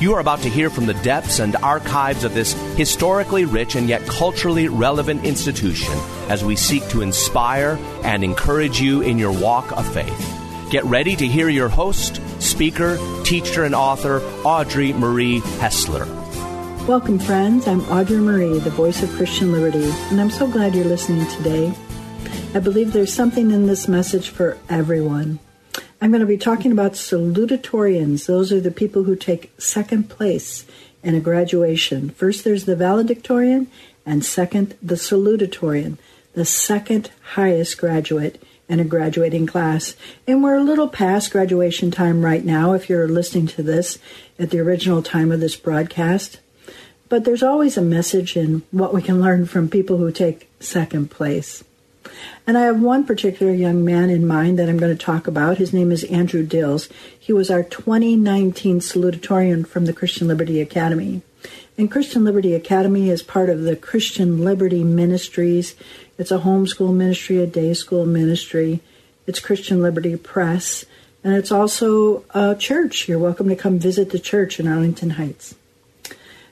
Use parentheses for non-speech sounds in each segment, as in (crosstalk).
You are about to hear from the depths and archives of this historically rich and yet culturally relevant institution as we seek to inspire and encourage you in your walk of faith. Get ready to hear your host, speaker, teacher, and author, Audrey Marie Hessler. Welcome, friends. I'm Audrey Marie, the voice of Christian Liberty, and I'm so glad you're listening today. I believe there's something in this message for everyone. I'm going to be talking about salutatorians. Those are the people who take second place in a graduation. First, there's the valedictorian, and second, the salutatorian, the second highest graduate in a graduating class. And we're a little past graduation time right now if you're listening to this at the original time of this broadcast. But there's always a message in what we can learn from people who take second place. And I have one particular young man in mind that I'm going to talk about. His name is Andrew Dills. He was our 2019 salutatorian from the Christian Liberty Academy. And Christian Liberty Academy is part of the Christian Liberty Ministries. It's a homeschool ministry, a day school ministry. It's Christian Liberty Press. And it's also a church. You're welcome to come visit the church in Arlington Heights.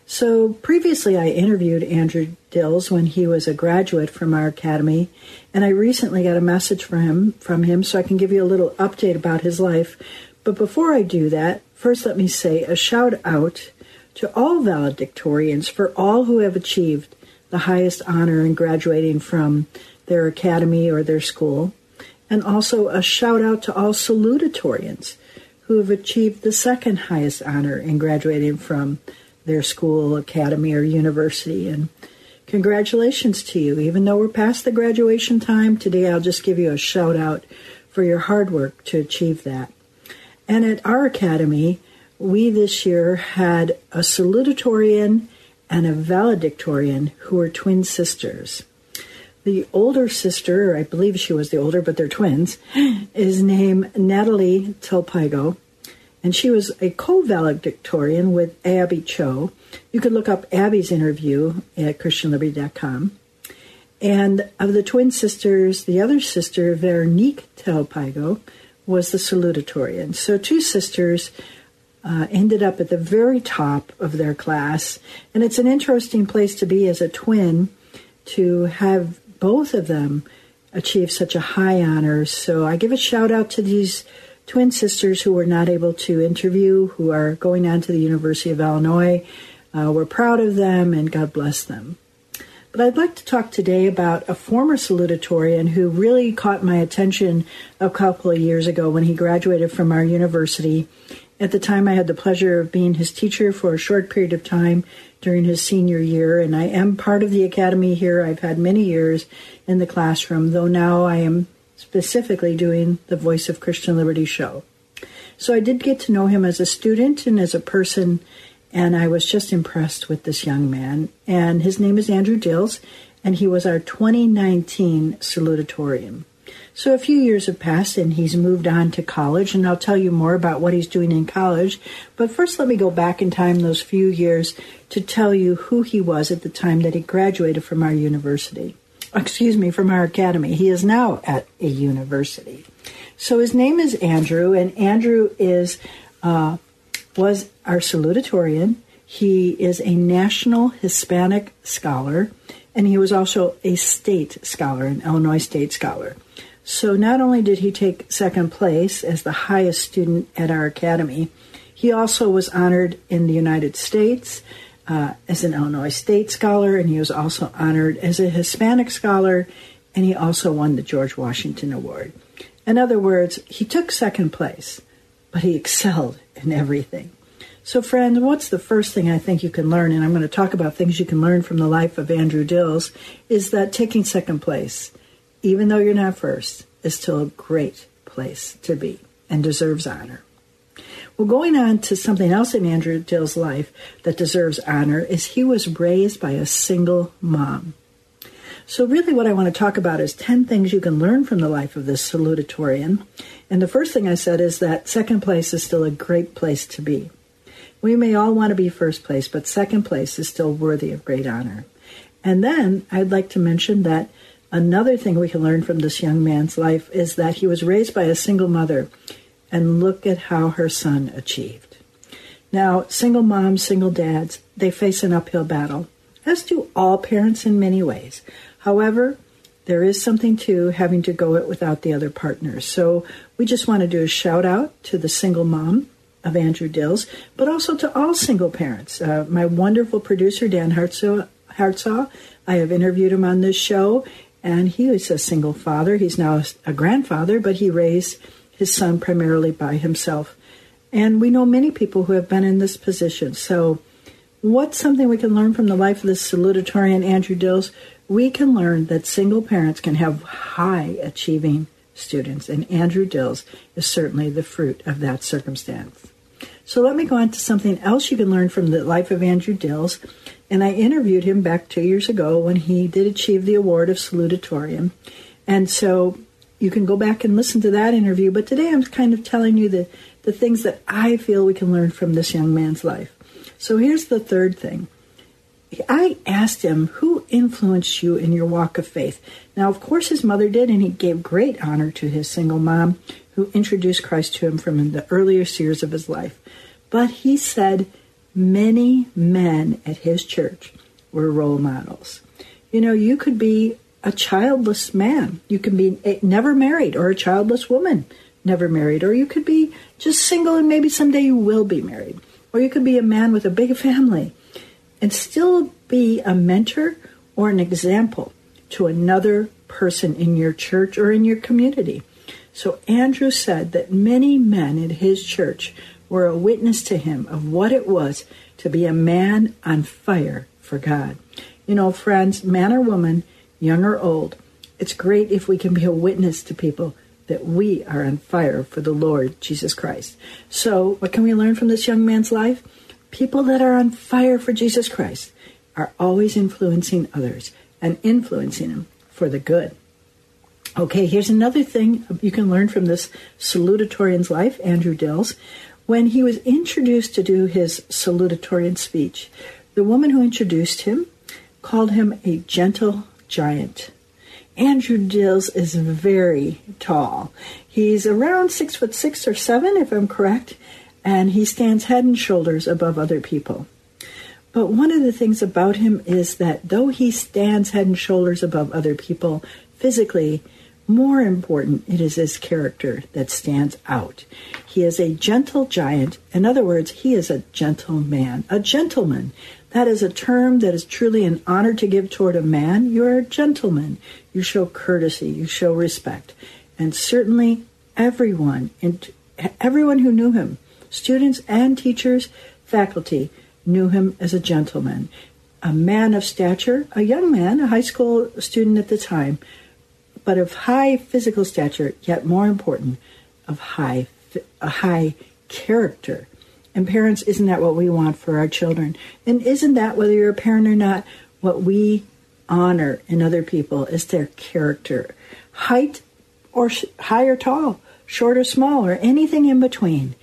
So previously, I interviewed Andrew Dills when he was a graduate from our academy, and I recently got a message from him from him, so I can give you a little update about his life. But before I do that, first let me say a shout out to all valedictorians for all who have achieved the highest honor in graduating from their academy or their school, and also a shout out to all salutatorians who have achieved the second highest honor in graduating from their school, academy, or university. And congratulations to you. Even though we're past the graduation time, today I'll just give you a shout out for your hard work to achieve that. And at our academy, we this year had a salutatorian and a valedictorian who were twin sisters. The older sister, I believe she was the older, but they're twins, is named Natalie Telpigo and she was a co-valedictorian with Abby Cho. You could look up Abby's interview at ChristianLiberty.com. And of the twin sisters, the other sister, Veronique Telpigo, was the salutatorian. So two sisters uh, ended up at the very top of their class. And it's an interesting place to be as a twin to have both of them achieve such a high honor. So I give a shout out to these twin sisters who were not able to interview, who are going on to the University of Illinois. Uh, we're proud of them and God bless them. But I'd like to talk today about a former salutatorian who really caught my attention a couple of years ago when he graduated from our university. At the time, I had the pleasure of being his teacher for a short period of time during his senior year, and I am part of the academy here. I've had many years in the classroom, though now I am specifically doing the Voice of Christian Liberty show. So I did get to know him as a student and as a person, and I was just impressed with this young man. And his name is Andrew Dills, and he was our 2019 salutatorian. So a few years have passed and he's moved on to college, and I'll tell you more about what he's doing in college. But first, let me go back in time those few years to tell you who he was at the time that he graduated from our university. Excuse me, from our academy. He is now at a university. So his name is Andrew, and Andrew is uh, was our salutatorian. He is a national Hispanic scholar, and he was also a state scholar, an Illinois state scholar. So not only did he take second place as the highest student at our academy, he also was honored in the United States uh, as an Illinois State Scholar, and he was also honored as a Hispanic Scholar, and he also won the George Washington Award. In other words, he took second place, but he excelled in everything. So, friends, what's the first thing I think you can learn? And I'm going to talk about things you can learn from the life of Andrew Dills is that taking second place, even though you're not first, is still a great place to be and deserves honor. Well, going on to something else in Andrew Dill's life that deserves honor is he was raised by a single mom. So, really, what I want to talk about is 10 things you can learn from the life of this salutatorian. And the first thing I said is that second place is still a great place to be. We may all want to be first place, but second place is still worthy of great honor. And then I'd like to mention that another thing we can learn from this young man's life is that he was raised by a single mother and look at how her son achieved. Now, single moms, single dads, they face an uphill battle, as do all parents in many ways. However, there is something to having to go it without the other partner. So we just want to do a shout out to the single mom of Andrew Dills, but also to all single parents. Uh, my wonderful producer, Dan Hartsaw, I have interviewed him on this show, and he was a single father. He's now a grandfather, but he raised his son primarily by himself. And we know many people who have been in this position. So, what's something we can learn from the life of this salutatorian Andrew Dills? We can learn that single parents can have high achieving students, and Andrew Dills is certainly the fruit of that circumstance. So let me go on to something else you can learn from the life of Andrew Dills. And I interviewed him back two years ago when he did achieve the award of salutatorian. And so you can go back and listen to that interview. But today I'm kind of telling you the, the things that I feel we can learn from this young man's life. So here's the third thing. I asked him, Who influenced you in your walk of faith? Now, of course, his mother did, and he gave great honor to his single mom who introduced Christ to him from the earliest years of his life. But he said many men at his church were role models. You know, you could be a childless man. You can be never married or a childless woman, never married. Or you could be just single and maybe someday you will be married. Or you could be a man with a big family and still be a mentor or an example to another person in your church or in your community. So Andrew said that many men in his church were a witness to him of what it was to be a man on fire for God. You know, friends, man or woman, young or old. It's great if we can be a witness to people that we are on fire for the Lord Jesus Christ. So, what can we learn from this young man's life? People that are on fire for Jesus Christ are always influencing others and influencing them for the good. Okay, here's another thing you can learn from this salutatorian's life, Andrew Dills. When he was introduced to do his salutatorian speech, the woman who introduced him called him a gentle giant. Andrew Dills is very tall. He's around six foot six or seven, if I'm correct, and he stands head and shoulders above other people. But one of the things about him is that though he stands head and shoulders above other people physically, more important, it is his character that stands out. He is a gentle giant. In other words, he is a gentleman, a gentleman. That is a term that is truly an honor to give toward a man. You are a gentleman. You show courtesy. You show respect. And certainly everyone, everyone who knew him, students and teachers, faculty, knew him as a gentleman, a man of stature, a young man, a high school student at the time, but of high physical stature, yet more important, of high, a high character. And parents, isn't that what we want for our children? And isn't that, whether you're a parent or not, what we honor in other people is their character? Height or sh- high or tall, short or small, or anything in between.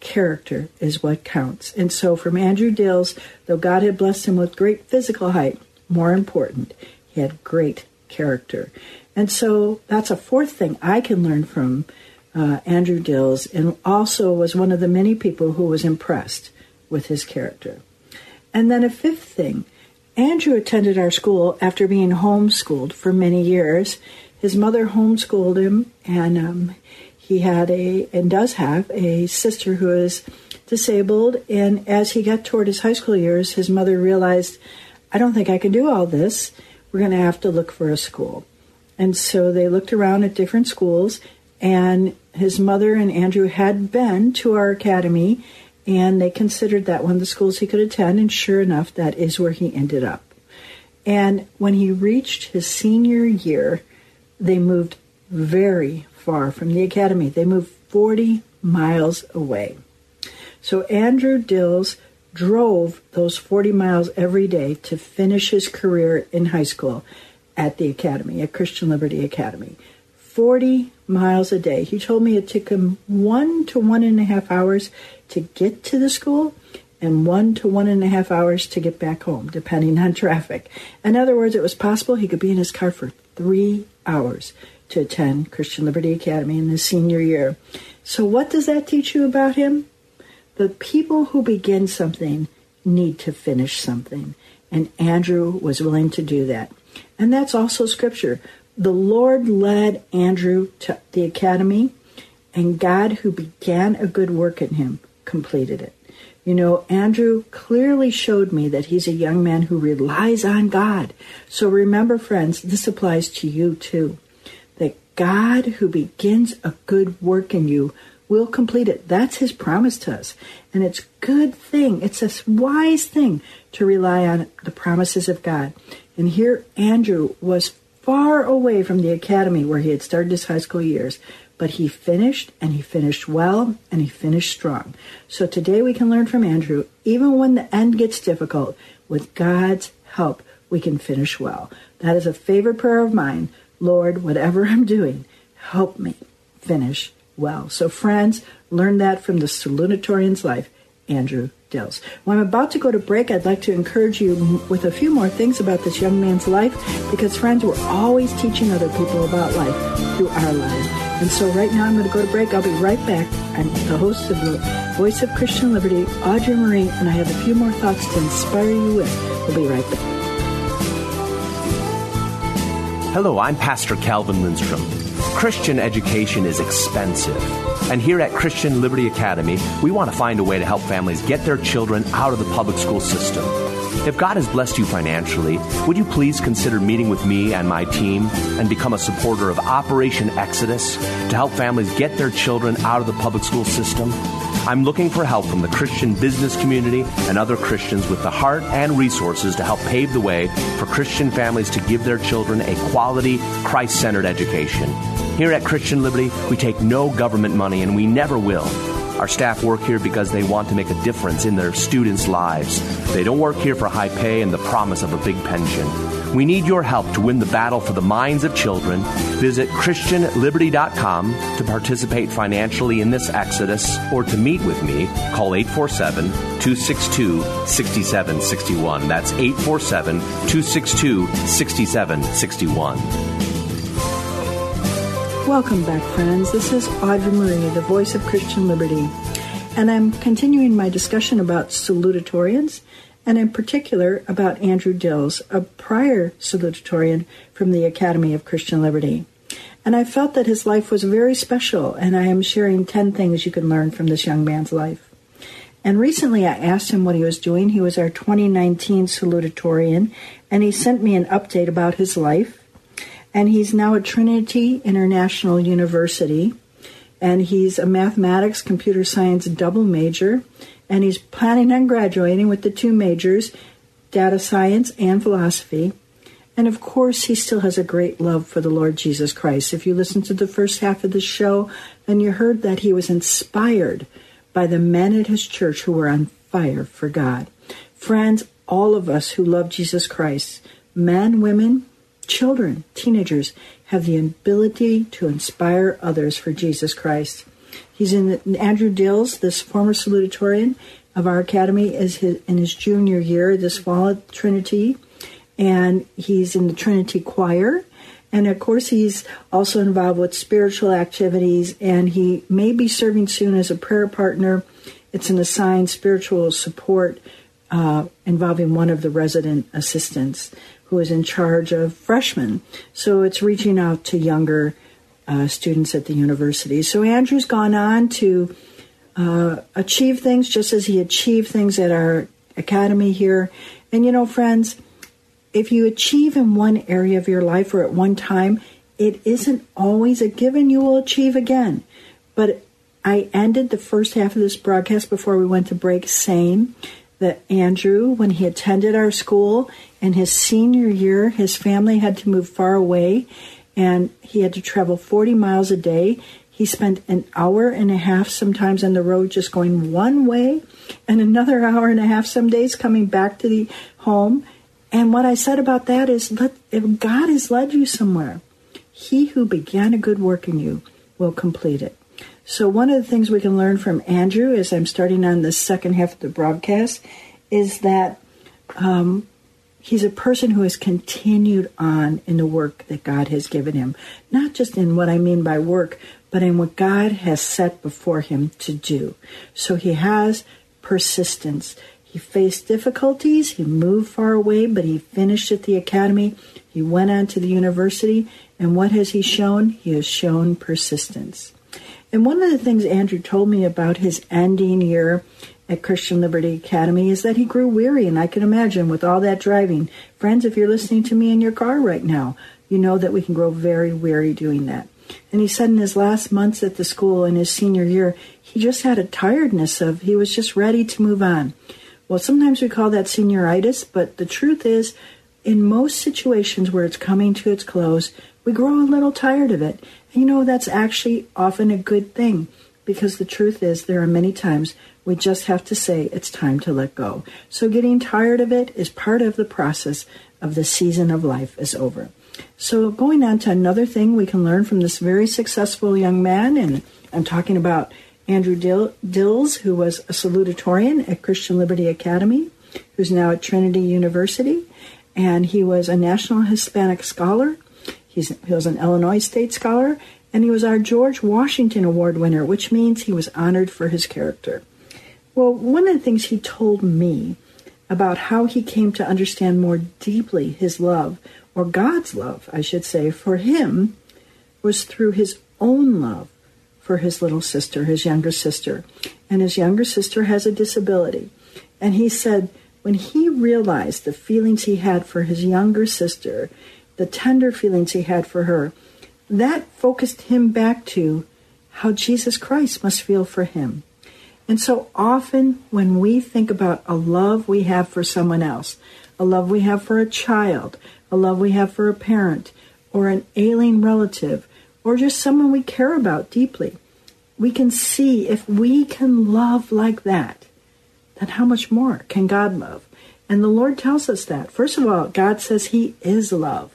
Character is what counts. And so, from Andrew Dills, though God had blessed him with great physical height, more important, he had great character. And so that's a fourth thing I can learn from uh, Andrew Dills, and also was one of the many people who was impressed with his character. And then a fifth thing Andrew attended our school after being homeschooled for many years. His mother homeschooled him, and um, he had a, and does have, a sister who is disabled. And as he got toward his high school years, his mother realized, I don't think I can do all this. We're going to have to look for a school. And so they looked around at different schools, and his mother and Andrew had been to our academy and they considered that one of the schools he could attend, and sure enough, that is where he ended up. And when he reached his senior year, they moved very far from the academy. They moved 40 miles away. So Andrew Dills drove those 40 miles every day to finish his career in high school at the academy, at Christian Liberty Academy. 40 miles a day. He told me it took him one to one and a half hours to get to the school and one to one and a half hours to get back home, depending on traffic. In other words, it was possible he could be in his car for three hours to attend Christian Liberty Academy in his senior year. So, what does that teach you about him? The people who begin something need to finish something. And Andrew was willing to do that. And that's also scripture. The Lord led Andrew to the academy, and God, who began a good work in him, completed it. You know, Andrew clearly showed me that he's a young man who relies on God. So remember, friends, this applies to you too. That God, who begins a good work in you, will complete it. That's his promise to us. And it's good thing. It's a wise thing to rely on the promises of God. And here Andrew was far away from the academy where he had started his high school years, but he finished and he finished well and he finished strong. So today we can learn from Andrew, even when the end gets difficult, with God's help, we can finish well. That is a favorite prayer of mine. Lord, whatever (laughs) I'm doing, help me finish well. So, friends, learn that from the salutatorian's life, Andrew Dills. When I'm about to go to break, I'd like to encourage you with a few more things about this young man's life because, friends, we're always teaching other people about life through our lives. And so right now I'm going to go to break. I'll be right back. I'm the host of the Voice of Christian Liberty, Audrey Marie, and I have a few more thoughts to inspire you with. We'll be right back. Hello, I'm Pastor Calvin Lindstrom. Christian education is expensive. And here at Christian Liberty Academy, we want to find a way to help families get their children out of the public school system. If God has blessed you financially, would you please consider meeting with me and my team and become a supporter of Operation Exodus to help families get their children out of the public school system? I'm looking for help from the Christian business community and other Christians with the heart and resources to help pave the way for Christian families to give their children a quality, Christ centered education. Here at Christian Liberty, we take no government money and we never will. Our staff work here because they want to make a difference in their students' lives. They don't work here for high pay and the promise of a big pension. We need your help to win the battle for the minds of children. Visit ChristianLiberty.com to participate financially in this exodus or to meet with me. Call 847 262 6761. That's 847 262 6761. Welcome back, friends. This is Audrey Marie, the voice of Christian Liberty, and I'm continuing my discussion about salutatorians, and in particular about Andrew Dills, a prior salutatorian from the Academy of Christian Liberty. And I felt that his life was very special, and I am sharing 10 things you can learn from this young man's life. And recently I asked him what he was doing. He was our 2019 salutatorian, and he sent me an update about his life and he's now at Trinity International University, and he's a mathematics, computer science double major, and he's planning on graduating with the two majors, data science and philosophy. And of course, he still has a great love for the Lord Jesus Christ. If you listened to the first half of the show, and you heard that he was inspired by the men at his church who were on fire for God. Friends, all of us who love Jesus Christ, men, women, children, teenagers, have the ability to inspire others for Jesus Christ. He's in the, Andrew Dills, this former salutatorian of our academy, is his, in his junior year this fall at Trinity, and he's in the Trinity choir. And of course, he's also involved with spiritual activities, and he may be serving soon as a prayer partner. It's an assigned spiritual support uh, involving one of the resident assistants who is in charge of freshmen. So it's reaching out to younger uh, students at the university. So Andrew's gone on to uh, achieve things just as he achieved things at our academy here. And you know, friends, if you achieve in one area of your life or at one time, it isn't always a given you will achieve again. But I ended the first half of this broadcast before we went to break saying that Andrew, when he attended our school in his senior year, his family had to move far away and he had to travel 40 miles a day. He spent an hour and a half sometimes on the road just going one way and another (laughs) hour and a half some days coming back to the home. And what I said about that is let, if God has led you somewhere, he who began a good work in you will complete it. So, one of the things we can learn from Andrew as I'm starting on the second half of the broadcast is that um, he's a person who has continued on in the work that God has given him. Not just in what I mean by work, but in what God has set before him to do. So, he has persistence. He faced difficulties, he moved far away, but he finished at the academy. He went on to the university, and what has he shown? He has shown persistence. And one of the things Andrew told me about his ending year at Christian Liberty Academy is that he grew weary, and I can imagine with all that driving. Friends, if you're listening to me in your car right now, you know that we can grow very weary doing that. And he said in his last months at the school in his senior year, he just had a tiredness of, he was just ready to move on. Well, sometimes we call that senioritis, but the truth is, in most situations where it's coming to its close, we grow a little tired of it. And you know, that's actually often a good thing because the truth is, there are many times we just have to say it's time to let go. So getting tired of it is part of the process of the season of life is over. So going on to another thing we can learn from this very successful young man, and I'm talking about Andrew Dill, Dills, who was a salutatorian at Christian Liberty Academy, who's now at Trinity University, and he was a National Hispanic Scholar He's, he was an Illinois State Scholar, and he was our George Washington Award winner, which means he was honored for his character. Well, one of the things he told me about how he came to understand more deeply his love, or God's love, I should say, for him was through his own love for his little sister, his younger sister. And his younger sister has a disability. And he said when he realized the feelings he had for his younger sister, the tender feelings he had for her, that focused him back to how Jesus Christ must feel for him. And so often when we think about a love we have for someone else, a love we have for a child, a love we have for a parent, or an ailing relative, or just someone we care about deeply, we can see if we can love like that, then how much more can God love? And the Lord tells us that. First of all, God says He is love.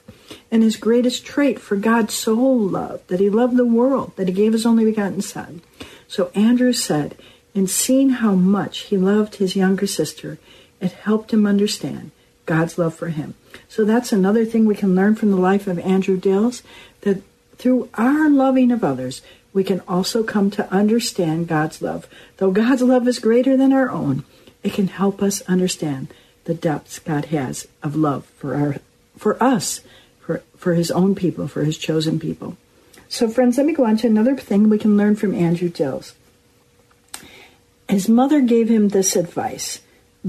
And his greatest trait, for God so loved, that he loved the world, that he gave his only begotten Son. So Andrew said, in seeing how much he loved his younger sister, it helped him understand God's love for him. So that's another thing we can learn from the life of Andrew Dills, that through our loving of others, we can also come to understand God's love. Though God's love is greater than our own, it can help us understand the depths God has of love for our for us for, his own people, for his chosen people. So, friends, let me go on to another thing we can learn from Andrew Dills. His mother gave him this advice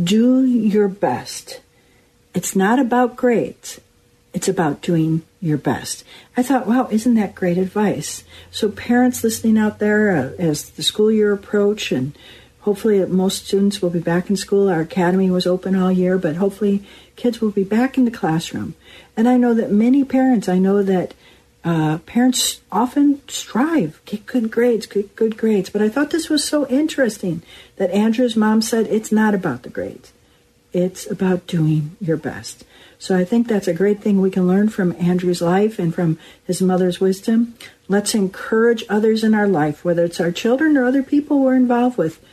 do your best. It's not about grades, it's about doing your best. I thought, wow, isn't that great advice? So, parents listening out there, uh, as the school year approach and Hopefully, most students will be back in school. Our academy was open all year, but hopefully, kids will be back in the classroom. And I know that many parents, I know that uh, parents often strive, get good grades, get good grades. But I thought this was so interesting that Andrew's mom said it's not about the grades, it's about doing your best. So I think that's a great thing we can learn from Andrew's life and from his mother's wisdom. Let's encourage others in our life, whether it's our children or other people we're involved with,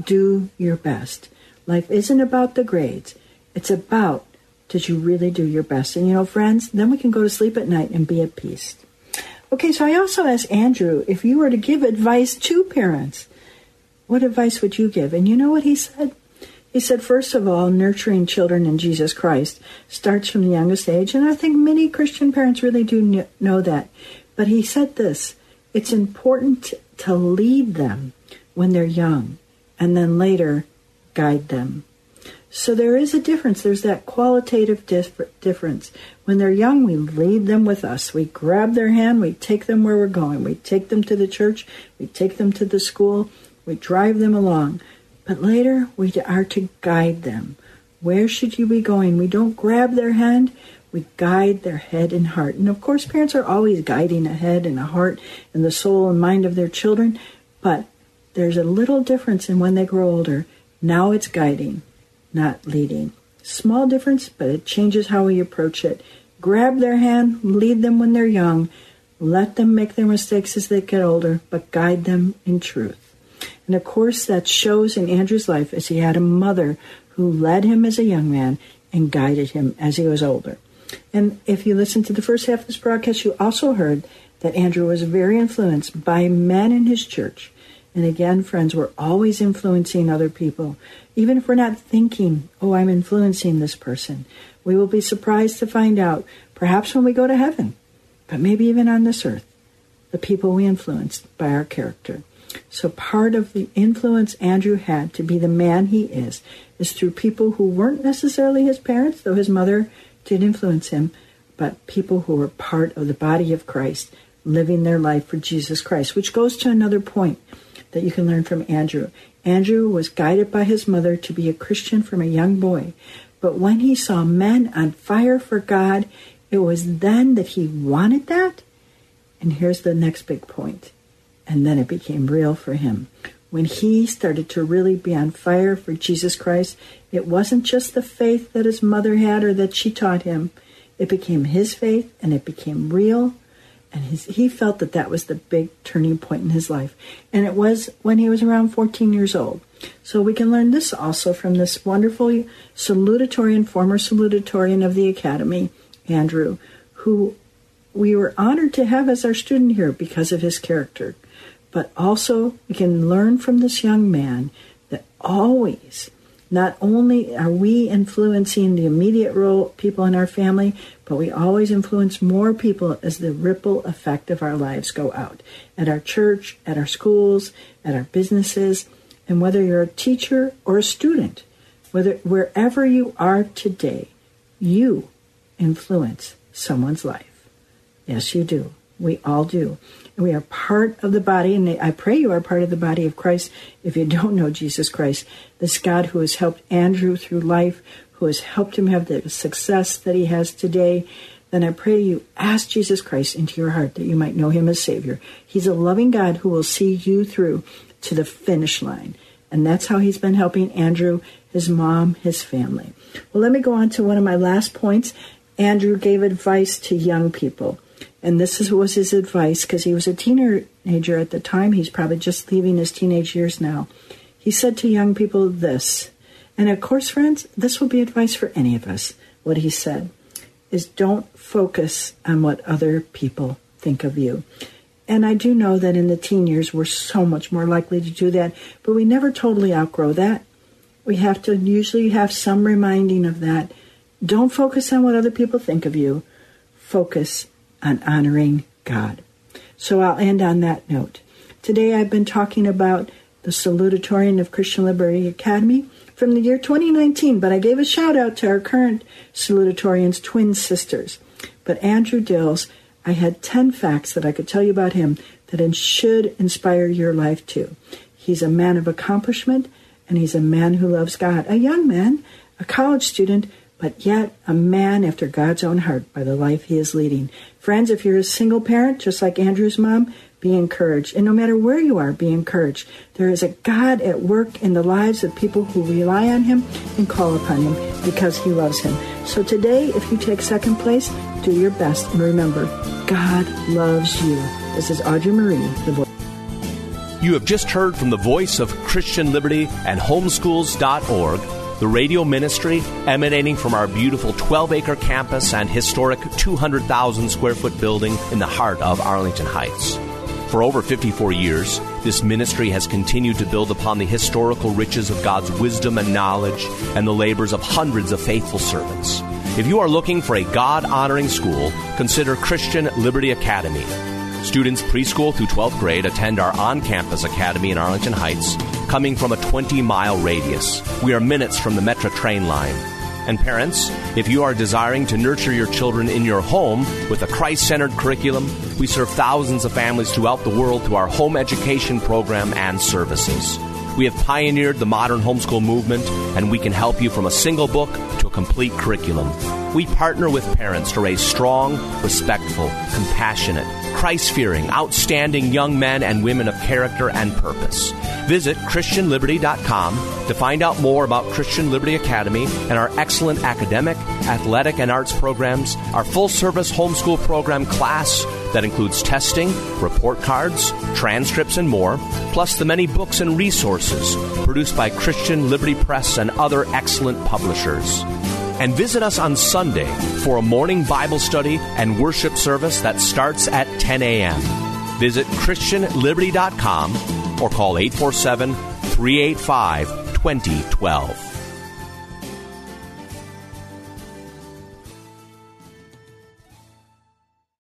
do your best. Life isn't about the grades. It's about Did you really do your best? And you know, friends, then we can go to sleep at night and be at peace. Okay, so I also asked Andrew if you were to give advice to parents, what advice would you give? And you know what he said? He said, first of all, nurturing children in Jesus Christ starts from the youngest age. And I think many Christian parents really do know that. But he said this it's important to lead them when they're young and then later guide them. So there is a difference. There's that qualitative dif- difference. When they're young, we lead them with us. We grab their hand, we take them where we're going. We take them to the church, we take them to the school, we drive them along. But later, we are to guide them. Where should you be going? We don't grab their hand, we guide their head and heart. And of course, parents are always guiding a head and a heart and the soul and mind of their children, but there's a little difference in when they grow older. Now it's guiding not leading. Small difference, but it changes how we approach it. Grab their hand, lead them when they're young, let them make their mistakes as they get older, but guide them in truth. And of course, that shows in Andrew's life as he had a mother who led him as a young man and guided him as he was older. And if you listen to the first half of this broadcast, you also heard that Andrew was very influenced by men in his church. And again, friends, we're always influencing other people. Even if we're not thinking, oh, I'm influencing this person, we will be surprised to find out, perhaps when we go to heaven, but maybe even on this earth, the people we influenced by our character. So part of the influence Andrew had to be the man he is is through people who weren't necessarily his parents, though his mother did influence him, but people who were part of the body of Christ, living their life for Jesus Christ, which goes to another point that you can learn from Andrew. Andrew was guided by his mother to be a Christian from a young boy. But when he saw men on fire for God, it was then that he wanted that. And here's the next big point. And then it became real for him. When he started to really be on fire for Jesus Christ, it wasn't just the faith that his mother had or that she taught him. It became his faith and it became real and his, he felt that that was the big turning point in his life. And it was when he was around 14 years old. So we can learn this also from this wonderful salutatorian, former salutatorian of the Academy, Andrew, who we were honored to have as our student here because of his character. But also, we can learn from this young man that always not only are we influencing the immediate role people in our family, but we always influence more people as the ripple effect of our lives go out at our church, at our schools, at our businesses, and whether you're a teacher or a student, whether wherever you are today, you influence someone's life. Yes, you do. We all do. We are part of the body, and I pray you are part of the body of Christ if you don't know Jesus Christ. This God who has helped Andrew through life, who has helped him have the success that he has today, then I pray you ask Jesus Christ into your heart that you might know him as Savior. He's a loving God who will see you through to the finish line. And that's how he's been helping Andrew, his mom, his family. Well, let me go on to one of my last points. Andrew gave advice to young people. And this is, was his advice because he was a teenager at the time. He's probably just leaving his teenage years now. He said to young people this, and of course, friends, this will be advice for any of us. What he said is don't focus on what other people think of you. And I do know that in the teen years, we're so much more likely to do that, but we never totally outgrow that. We have to usually have some reminding of that. Don't focus on what other people think of you. Focus on honoring God. So I'll end on that note. Today I've been talking about the Salutatorian of Christian Liberty Academy from the year 2019, but I gave a shout out to our current salutatorian's twin sisters. But Andrew Dills, I had 10 facts that I could tell you about him that should inspire your life too. He's a man of accomplishment and he's a man who loves God, a young man, a college student but yet a man after God's own heart by the life he is leading. Friends, if you're a single parent, just like Andrew's mom, be encouraged. And no matter where you are, be encouraged. There is a God at work in the lives of people who rely on him and call upon him because he loves him. So today, if you take second place, do your best and remember, God loves you. This is Audrey Marie, the voice. You have just heard from the voice of Christian Liberty and Homeschools.org the radio ministry emanating from our beautiful 12 acre campus and historic 200,000 square foot building in the heart of Arlington Heights. For over 54 years, this ministry has continued to build upon the historical riches of God's wisdom and knowledge and the labors of hundreds of faithful servants. If you are looking for a God honoring school, consider Christian Liberty Academy. Students preschool through 12th grade attend our on campus academy in Arlington Heights, coming from a 20 mile radius. We are minutes from the Metra train line. And parents, if you are desiring to nurture your children in your home with a Christ centered curriculum, we serve thousands of families throughout the world through our home education program and services. We have pioneered the modern homeschool movement, and we can help you from a single book to a complete curriculum. We partner with parents to raise strong, respectful, compassionate, Christ fearing, outstanding young men and women of character and purpose. Visit ChristianLiberty.com to find out more about Christian Liberty Academy and our excellent academic, athletic, and arts programs, our full service homeschool program class that includes testing, report cards, transcripts, and more, plus the many books and resources produced by Christian Liberty Press and other excellent publishers and visit us on Sunday for a morning Bible study and worship service that starts at 10 a.m. Visit ChristianLiberty.com or call 847 385 2012.